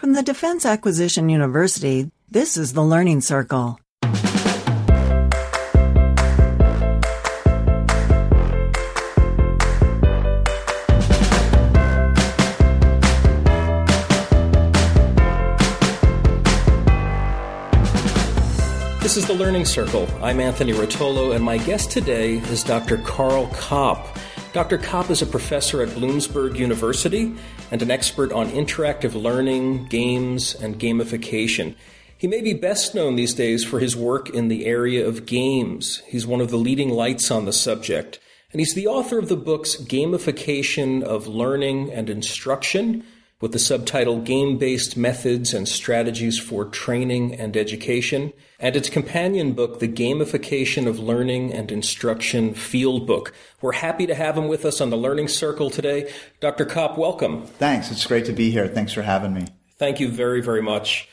From the Defense Acquisition University, this is the Learning Circle. This is the Learning Circle. I'm Anthony Rotolo, and my guest today is Dr. Karl Kapp. Dr. Kapp is a professor at Bloomsburg University and an expert on interactive learning, games, and gamification. He may be best known these days for his work in the area of games. He's one of the leading lights on the subject. And he's the author of the books Gamification of Learning and Instruction, with the subtitle Game Based Methods and Strategies for Training and Education, and its companion book, The Gamification of Learning and Instruction Field Book. We're happy to have him with us on the Learning Circle today. Dr. Kapp, welcome. Thanks. It's great to be here. Thanks for having me. Thank you very, very much.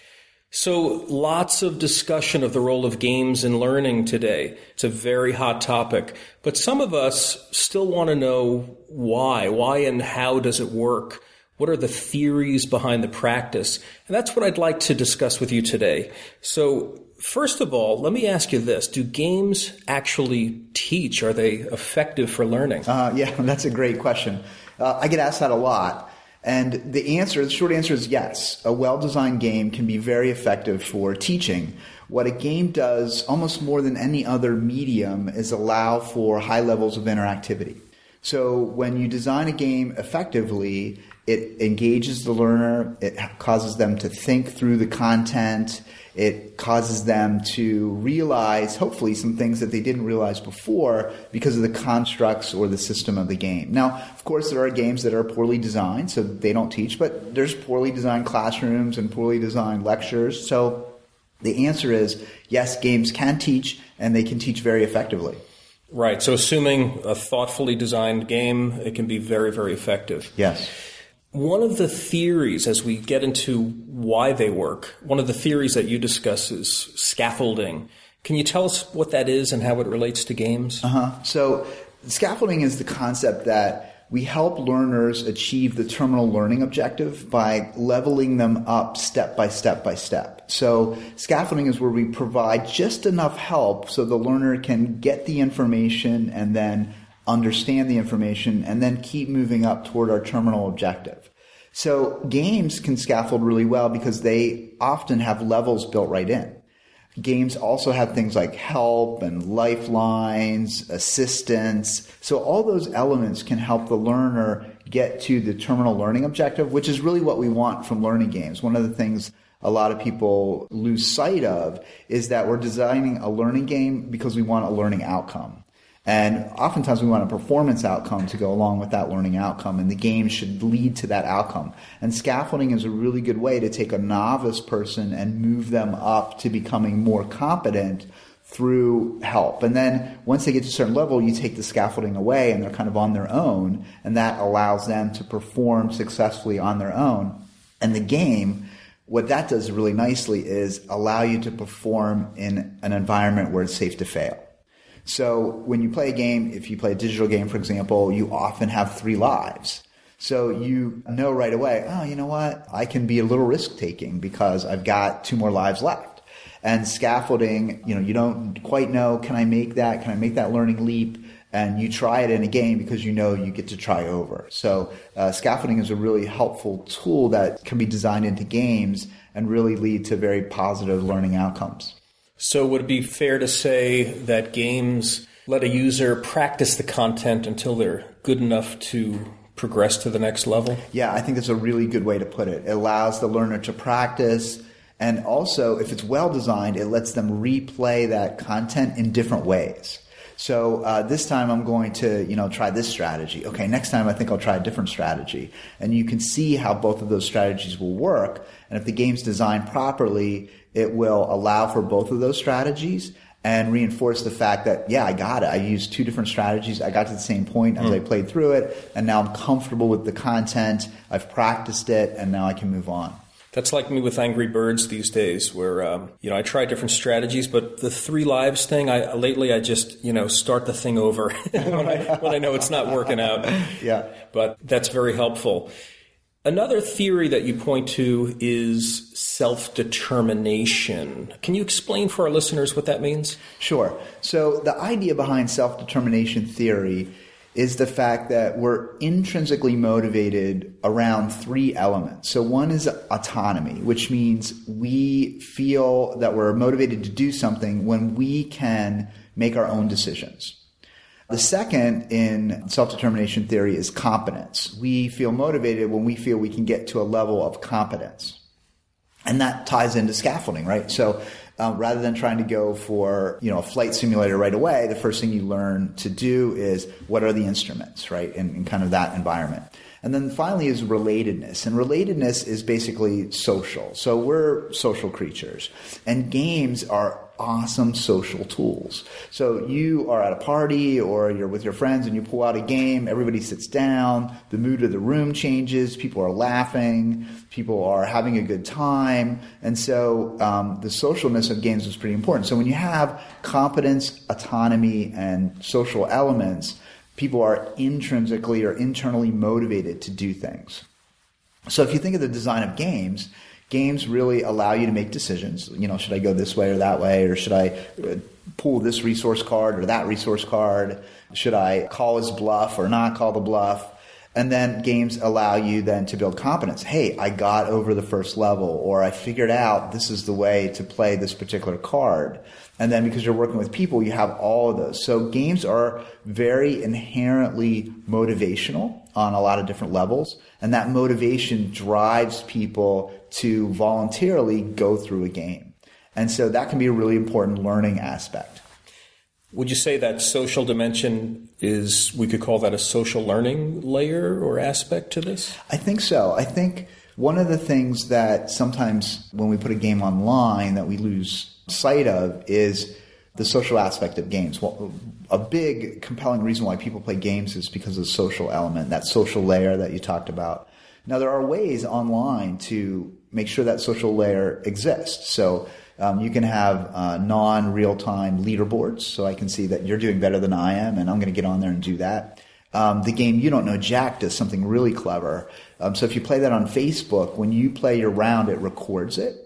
So, lots of discussion of the role of games in learning today. It's a very hot topic. But some of us still want to know why. Why and how does it work? What are the theories behind the practice? And that's what I'd like to discuss with you today. So, first of all, let me ask you this Do games actually teach? Are they effective for learning? Uh, yeah, that's a great question. Uh, I get asked that a lot. And the answer, the short answer is yes. A well designed game can be very effective for teaching. What a game does, almost more than any other medium, is allow for high levels of interactivity. So when you design a game effectively, it engages the learner, it causes them to think through the content, it causes them to realize, hopefully, some things that they didn't realize before because of the constructs or the system of the game. Now, of course, there are games that are poorly designed, so they don't teach, but there's poorly designed classrooms and poorly designed lectures. So the answer is yes, games can teach, and they can teach very effectively. Right. So, assuming a thoughtfully designed game, it can be very, very effective. Yes. One of the theories, as we get into why they work, one of the theories that you discuss is scaffolding. Can you tell us what that is and how it relates to games? Uh huh. So, scaffolding is the concept that we help learners achieve the terminal learning objective by leveling them up step by step by step. So, scaffolding is where we provide just enough help so the learner can get the information and then understand the information, and then keep moving up toward our terminal objective. So games can scaffold really well because they often have levels built right in. Games also have things like help and lifelines, assistance. So all those elements can help the learner get to the terminal learning objective, which is really what we want from learning games. One of the things a lot of people lose sight of is that we're designing a learning game because we want a learning outcome. And oftentimes we want a performance outcome to go along with that learning outcome, and the game should lead to that outcome. And scaffolding is a really good way to take a novice person and move them up to becoming more competent through help. And then once they get to a certain level, you take the scaffolding away and they're kind of on their own, and that allows them to perform successfully on their own. And the game, what that does really nicely is allow you to perform in an environment where it's safe to fail. So when you play a game, if you play a digital game, for example, you often have three lives. So you know right away, oh, you know what? I can be a little risk taking because I've got two more lives left. And scaffolding, you know, you don't quite know, can I make that? Can I make that learning leap? And you try it in a game because you know you get to try over. So uh, scaffolding is a really helpful tool that can be designed into games and really lead to very positive learning outcomes. So, would it be fair to say that games let a user practice the content until they're good enough to progress to the next level? Yeah, I think that's a really good way to put it. It allows the learner to practice. And also, if it's well designed, it lets them replay that content in different ways. So uh, this time I'm going to, you know, try this strategy. Okay, next time I think I'll try a different strategy. And you can see how both of those strategies will work. And if the game's designed properly, it will allow for both of those strategies and reinforce the fact that yeah i got it i used two different strategies i got to the same point as mm. i played through it and now i'm comfortable with the content i've practiced it and now i can move on that's like me with Angry Birds these days, where um, you know I try different strategies, but the three lives thing, I lately I just you know start the thing over when, I, when I know it's not working out. Yeah, but that's very helpful. Another theory that you point to is self determination. Can you explain for our listeners what that means? Sure. So, the idea behind self determination theory is the fact that we're intrinsically motivated around three elements. So, one is autonomy, which means we feel that we're motivated to do something when we can make our own decisions. The second in self determination theory is competence. We feel motivated when we feel we can get to a level of competence. And that ties into scaffolding, right? So um, rather than trying to go for you know a flight simulator right away, the first thing you learn to do is what are the instruments, right? In, in kind of that environment. And then finally is relatedness. And relatedness is basically social. So we're social creatures. And games are awesome social tools. So you are at a party or you're with your friends and you pull out a game, everybody sits down, the mood of the room changes, people are laughing, people are having a good time. And so um, the socialness of games is pretty important. So when you have competence, autonomy, and social elements, people are intrinsically or internally motivated to do things. So if you think of the design of games, games really allow you to make decisions. You know, should I go this way or that way, or should I uh, pull this resource card or that resource card? Should I call his bluff or not call the bluff? And then games allow you then to build competence. Hey, I got over the first level, or I figured out this is the way to play this particular card. And then because you're working with people, you have all of those. So games are very inherently motivational on a lot of different levels. And that motivation drives people to voluntarily go through a game. And so that can be a really important learning aspect. Would you say that social dimension is, we could call that a social learning layer or aspect to this? I think so. I think one of the things that sometimes when we put a game online that we lose sight of is the social aspect of games. Well, a big compelling reason why people play games is because of the social element, that social layer that you talked about. Now, there are ways online to make sure that social layer exists. So um, you can have uh, non real time leaderboards, so I can see that you're doing better than I am, and I'm going to get on there and do that. Um, the game You Don't Know Jack does something really clever. Um, so if you play that on Facebook, when you play your round, it records it.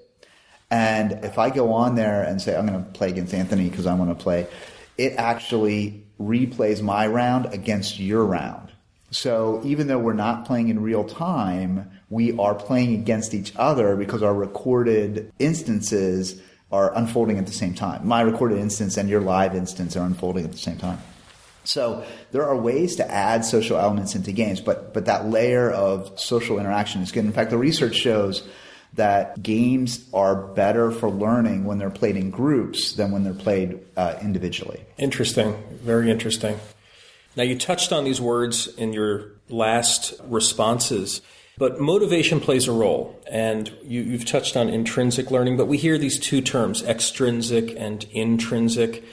And if I go on there and say, I'm going to play against Anthony because I want to play, it actually replays my round against your round. So even though we're not playing in real time, we are playing against each other because our recorded instances are unfolding at the same time. My recorded instance and your live instance are unfolding at the same time. So there are ways to add social elements into games, but but that layer of social interaction is good. In fact, the research shows that games are better for learning when they're played in groups than when they're played uh, individually. Interesting. Very interesting. Now, you touched on these words in your last responses, but motivation plays a role. And you, have touched on intrinsic learning, but we hear these two terms, extrinsic and intrinsic,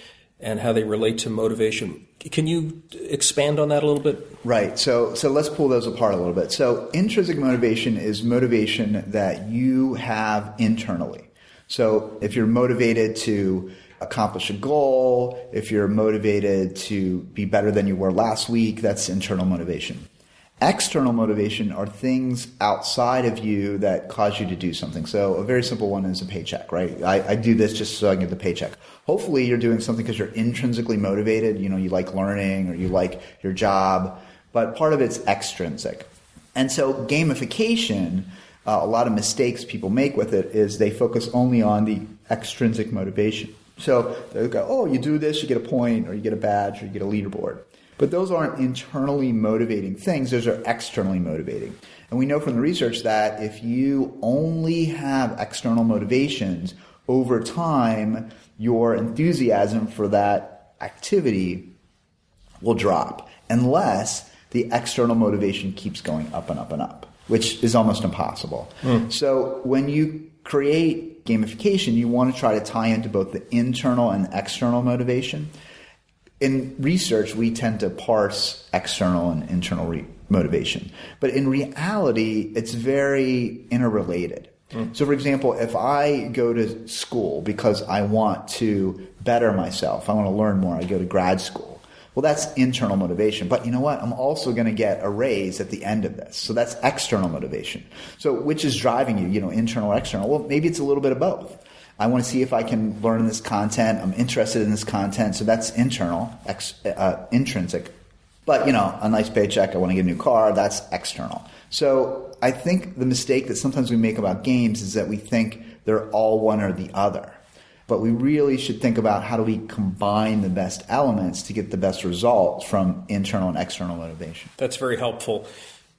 and how they relate to motivation. Can you expand on that a little bit? Right. So, so let's pull those apart a little bit. So, intrinsic motivation is motivation that you have internally. So, if you're motivated to accomplish a goal, if you're motivated to be better than you were last week, that's internal motivation. External motivation are things outside of you that cause you to do something. So a very simple one is a paycheck, right? I, I do this just so I can get the paycheck. Hopefully you're doing something because you're intrinsically motivated. You know, you like learning or you like your job, but part of it's extrinsic. And so gamification, uh, a lot of mistakes people make with it is they focus only on the extrinsic motivation. So they go, oh, you do this, you get a point, or you get a badge, or you get a leaderboard. But those aren't internally motivating things, those are externally motivating. And we know from the research that if you only have external motivations, over time, your enthusiasm for that activity will drop unless the external motivation keeps going up and up and up, which is almost impossible. Mm. So when you create gamification, you want to try to tie into both the internal and external motivation in research, we tend to parse external and internal re- motivation. But in reality, it's very interrelated. Mm. So, for example, if I go to school because I want to better myself, I want to learn more, I go to grad school. Well, that's internal motivation. But you know what? I'm also going to get a raise at the end of this. So that's external motivation. So which is driving you, you know, internal or external? Well, maybe it's a little bit of both. I want to see if I can learn this content. I'm interested in this content. So that's internal, ex, uh, intrinsic. But, you know, a nice paycheck, I want to get a new car, that's external. So I think the mistake that sometimes we make about games is that we think they're all one or the other. But we really should think about how do we combine the best elements to get the best results from internal and external motivation. That's very helpful.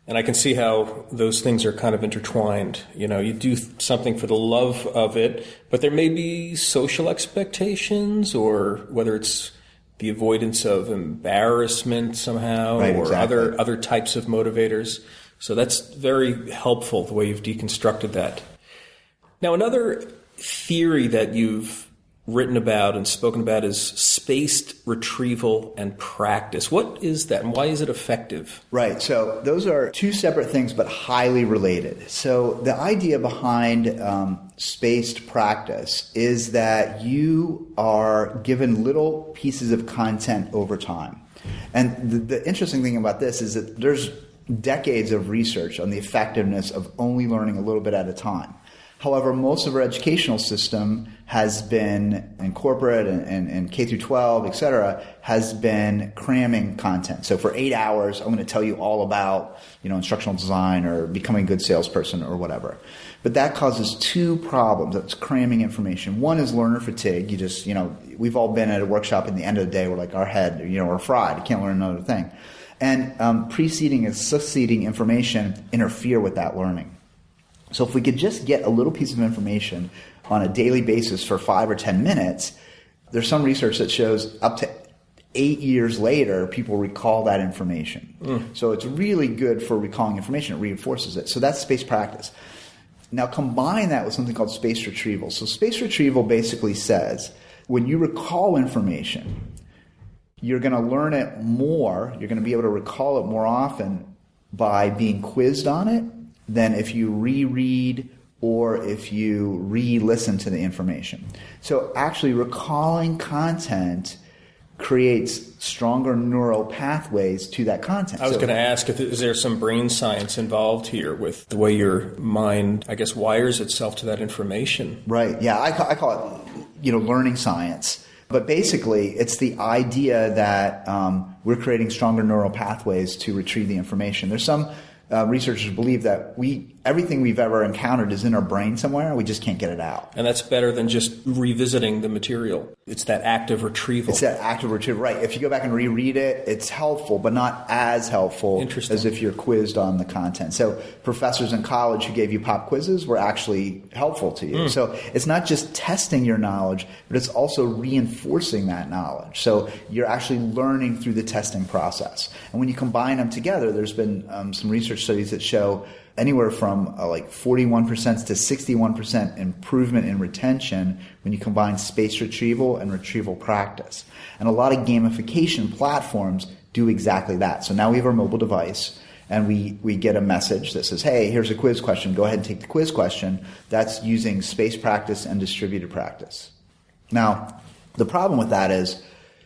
And I can see how those things are kind of intertwined. You know, you do something for the love of it, but there may be social expectations or whether it's the avoidance of embarrassment somehow right, or exactly. other other types of motivators. So that's very helpful the way you've deconstructed that. Now another theory that you've written about and spoken about is spaced retrieval and practice. What is that and why is it effective? Right. So those are two separate things but highly related. So the idea behind um, spaced practice is that you are given little pieces of content over time. And the, the interesting thing about this is that there's decades of research on the effectiveness of only learning a little bit at a time. However, most of our educational system has been in corporate and, and, and, K through 12, et cetera, has been cramming content. So for eight hours, I'm going to tell you all about, you know, instructional design or becoming a good salesperson or whatever. But that causes two problems. That's cramming information. One is learner fatigue. You just, you know, we've all been at a workshop at the end of the day, we're like, our head, you know, we're fried. You can't learn another thing. And um, preceding and succeeding information interfere with that learning. So if we could just get a little piece of information on a daily basis for five or 10 minutes, there's some research that shows up to eight years later, people recall that information. Mm. So it's really good for recalling information. It reinforces it. So that's space practice. Now combine that with something called space retrieval. So space retrieval basically says when you recall information, you're going to learn it more. You're going to be able to recall it more often by being quizzed on it than if you reread or if you re-listen to the information. So actually recalling content creates stronger neural pathways to that content. I was so, going to ask if is there some brain science involved here with the way your mind, I guess, wires itself to that information. Right. Yeah, I call, I call it, you know, learning science. But basically, it's the idea that um, we're creating stronger neural pathways to retrieve the information. There's some uh, researchers believe that we everything we've ever encountered is in our brain somewhere. We just can't get it out. And that's better than just revisiting the material. It's that active retrieval. It's that active retrieval, right? If you go back and reread it, it's helpful, but not as helpful as if you're quizzed on the content. So professors in college who gave you pop quizzes were actually helpful to you. Mm. So it's not just testing your knowledge, but it's also reinforcing that knowledge. So you're actually learning through the testing process. And when you combine them together, there's been um, some research studies that show anywhere from uh, like 41% to 61% improvement in retention when you combine space retrieval and retrieval practice. And a lot of gamification platforms do exactly that. So now we have our mobile device and we, we get a message that says, hey, here's a quiz question. Go ahead and take the quiz question. That's using space practice and distributed practice. Now, the problem with that is,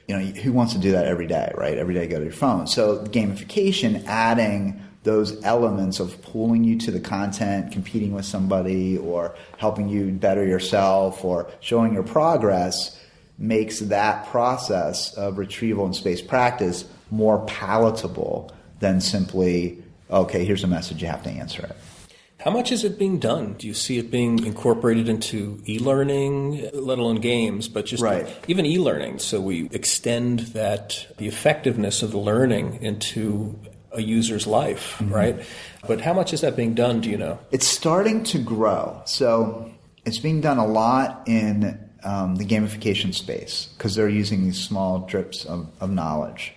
you know, who wants to do that every day, right? Every day go to your phone. So gamification, adding those elements of pulling you to the content, competing with somebody, or helping you better yourself, or showing your progress makes that process of retrieval and space practice more palatable than simply, okay, here's a message, you have to answer it. How much is it being done? Do you see it being incorporated into e-learning, let alone games, but just right. even e-learning? So we extend that the effectiveness of the learning into a user's life, mm-hmm. right? But how much is that being done? Do you know? It's starting to grow. So it's being done a lot in um, the gamification space because they're using these small drips of, of knowledge.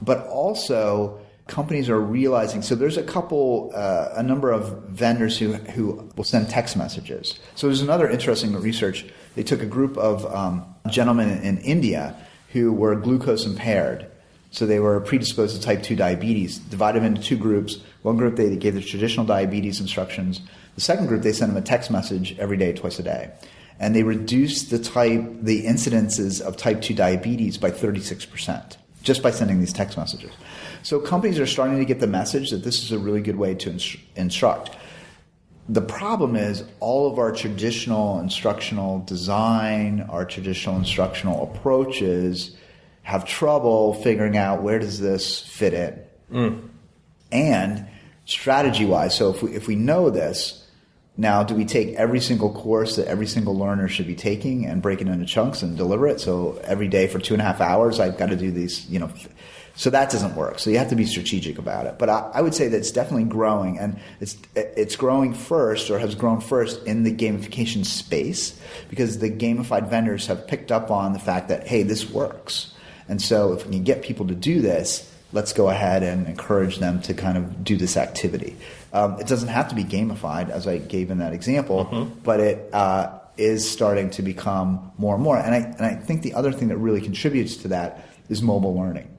But also, companies are realizing so there's a couple uh, a number of vendors who who will send text messages so there's another interesting research they took a group of um, gentlemen in india who were glucose impaired so they were predisposed to type 2 diabetes, divided them into two groups. One group, they gave the traditional diabetes instructions. The second group, they sent them a text message every day, twice a day. And they reduced the type, the incidences of type 2 diabetes by 36%. just by sending these text messages. So companies are starting to get the message that this is a really good way to instru- instruct. The problem is all of our traditional instructional design, our traditional instructional approaches have trouble figuring out where does this fit in. Mm. And strategy wise, so if we, if we know this, now do we take every single course that every single learner should be taking and break it into chunks and deliver it? So every day for two and a half hours, I've got to do these, you know, so that doesn't work. So you have to be strategic about it. But I, I, would say that it's definitely growing, and it's it's growing first or has grown first in the gamification space because the gamified vendors have picked up on the fact that hey, this works, and so if we can get people to do this, let's go ahead and encourage them to kind of do this activity. Um, it doesn't have to be gamified, as I gave in that example, mm-hmm. but it. Uh, is starting to become more and more. And I, and I think the other thing that really contributes to that is mobile learning.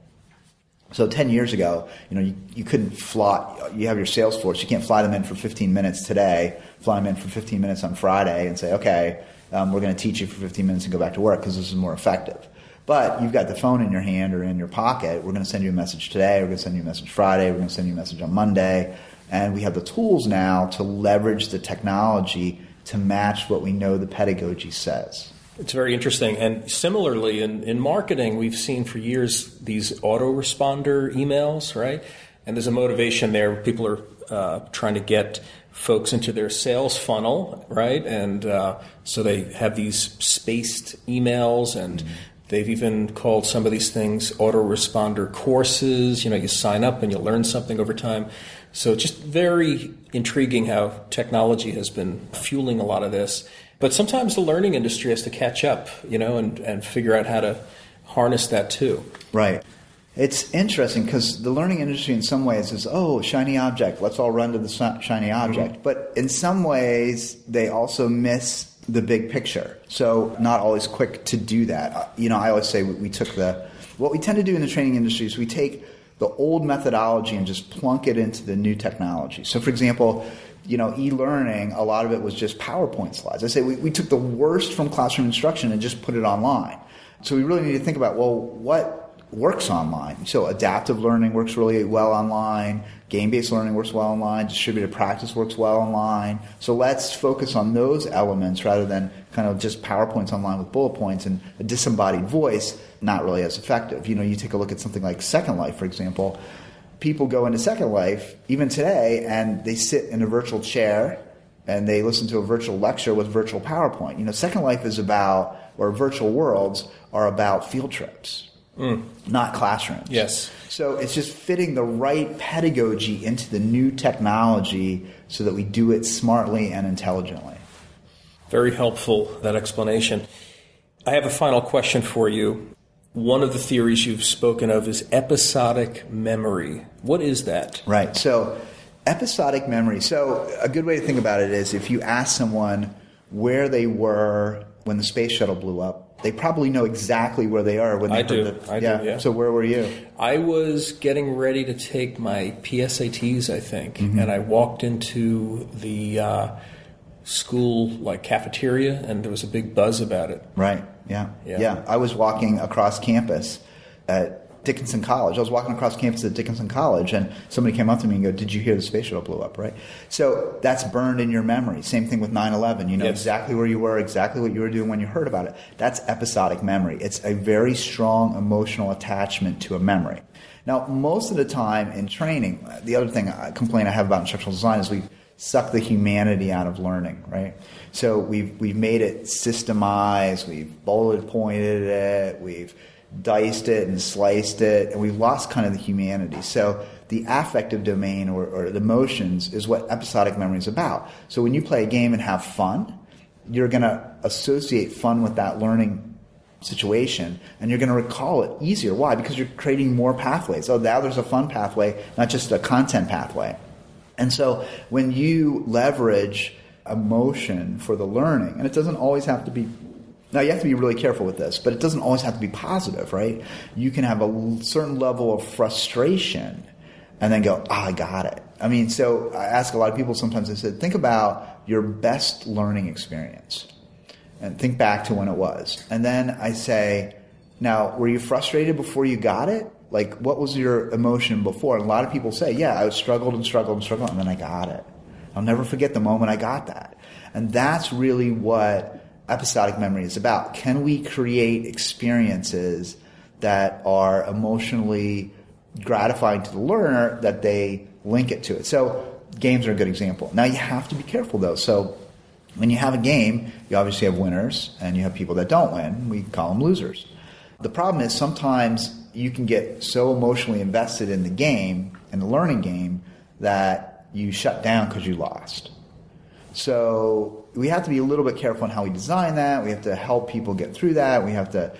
So 10 years ago, you know, you, you couldn't fly, you have your sales force, you can't fly them in for 15 minutes today, fly them in for 15 minutes on Friday and say, okay, um, we're going to teach you for 15 minutes and go back to work because this is more effective. But you've got the phone in your hand or in your pocket. We're going to send you a message today. We're going to send you a message Friday. We're going to send you a message on Monday. And we have the tools now to leverage the technology to match what we know the pedagogy says. It's very interesting. And similarly, in, in marketing, we've seen for years these autoresponder emails, right? And there's a motivation there. People are uh, trying to get folks into their sales funnel, right? And uh, so they have these spaced emails, and mm-hmm. They've even called some of these things autoresponder courses. You know, you sign up and you learn something over time. So just very intriguing how technology has been fueling a lot of this. But sometimes the learning industry has to catch up, you know, and, and figure out how to harness that too. Right. It's interesting because the learning industry, in some ways, is oh, shiny object. Let's all run to the shiny object. Mm-hmm. But in some ways, they also miss the big picture. So not always quick to do that. Uh, you know, I always say we, we took the what we tend to do in the training industry is we take the old methodology and just plunk it into the new technology. So, for example, you know, e-learning, a lot of it was just PowerPoint slides. I say we, we took the worst from classroom instruction and just put it online. So we really need to think about, well, what works online? So adaptive learning works really well online. Game-based learning works well online. Distributed practice works well online. So let's focus on those elements rather than kind of just PowerPoints online with bullet points and a disembodied voice, not really as effective. You know, you take a look at something like Second Life, for example people go into Second Life, even today, and they sit in a virtual chair and they listen to a virtual lecture with virtual PowerPoint. You know, Second Life is about, or virtual worlds are about field trips, mm. not classrooms. Yes. So it's just fitting the right pedagogy into the new technology so that we do it smartly and intelligently. Very helpful, that explanation. I have a final question for you. One of the theories you've spoken of is episodic memory. What is that? Right. So, episodic memory. So, a good way to think about it is if you ask someone where they were when the space shuttle blew up, they probably know exactly where they are when they I do. The, I yeah. do. Yeah. So where were you? I was getting ready to take my PSATs, I think, mm-hmm. and I walked into the uh, school like cafeteria, and there was a big buzz about it. Right. Yeah. yeah. Yeah. I was walking across campus at Dickinson College. I was walking across campus at Dickinson College, and somebody came up to me and go, "Did you hear the space shuttle blew up?" Right. So that's burned in your memory. Same thing with 9/11. You know yes. exactly where you were, exactly what you were doing when you heard about it. That's episodic memory. It's a very strong emotional attachment to a memory. Now, most of the time in training, the other thing uh, I complain I have about instructional design is we suck the humanity out of learning, right? So we've we've made it systemized, we've bullet pointed it, we've diced it and sliced it, and we've lost kind of the humanity. So the affective domain or, or the emotions is what episodic memory is about. So when you play a game and have fun, you're going to associate fun with that learning situation and you're going to recall it easier. Why? Because you're creating more pathways. Oh, now there's a fun pathway, not just a content pathway. And so when you leverage emotion for the learning, and it doesn't always have to be now you have to be really careful with this, but it doesn't always have to be positive, right? You can have a certain level of frustration and then go, oh, I got it. I mean, so I ask a lot of people sometimes, I said, think about your best learning experience and think back to when it was. And then I say, now, were you frustrated before you got it? like what was your emotion before? And a lot of people say, yeah, I struggled and struggled and struggled, and then I got it. I'll never forget the moment I got that. And that's really what episodic memory is about. Can we create experiences that are emotionally gratifying to the learner that they link it to it? So games are a good example. Now you have to be careful though. So when you have a game, you obviously have winners and you have people that don't win. We call them losers. The problem is sometimes you can get so emotionally invested in the game and the learning game that you shut down because you lost. So we have to be a little bit careful on how we design that. We have to help people get through that. We have to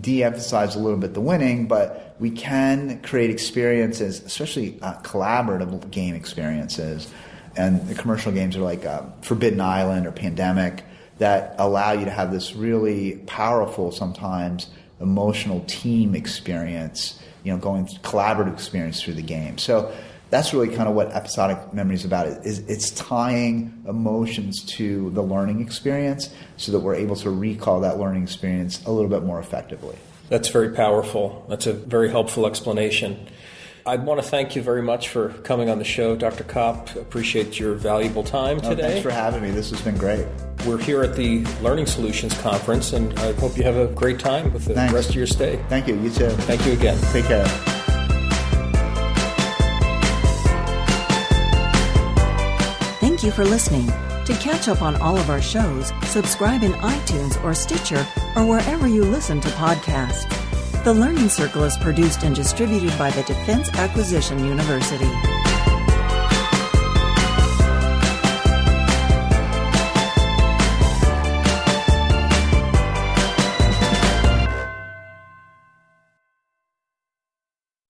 de-emphasize a little bit the winning, but we can create experiences, especially uh, collaborative game experiences. And the commercial games are like uh, Forbidden Island or Pandemic that allow you to have this really powerful, sometimes emotional team experience. You know, going collaborative experience through the game. So that's really kind of what episodic memory is about. Is it's tying emotions to the learning experience so that we're able to recall that learning experience a little bit more effectively. That's very powerful. That's a very helpful explanation. I want to thank you very much for coming on the show, Dr. Kapp. Appreciate your valuable time today. Oh, thanks for having me. This has been great. We're here at the Learning Solutions Conference, and I hope you have a great time with the Thanks. rest of your stay. Thank you. You too. Thank you again. Take care. Thank you for listening. To catch up on all of our shows, subscribe in iTunes or Stitcher or wherever you listen to podcasts. The Learning Circle is produced and distributed by the Defense Acquisition University.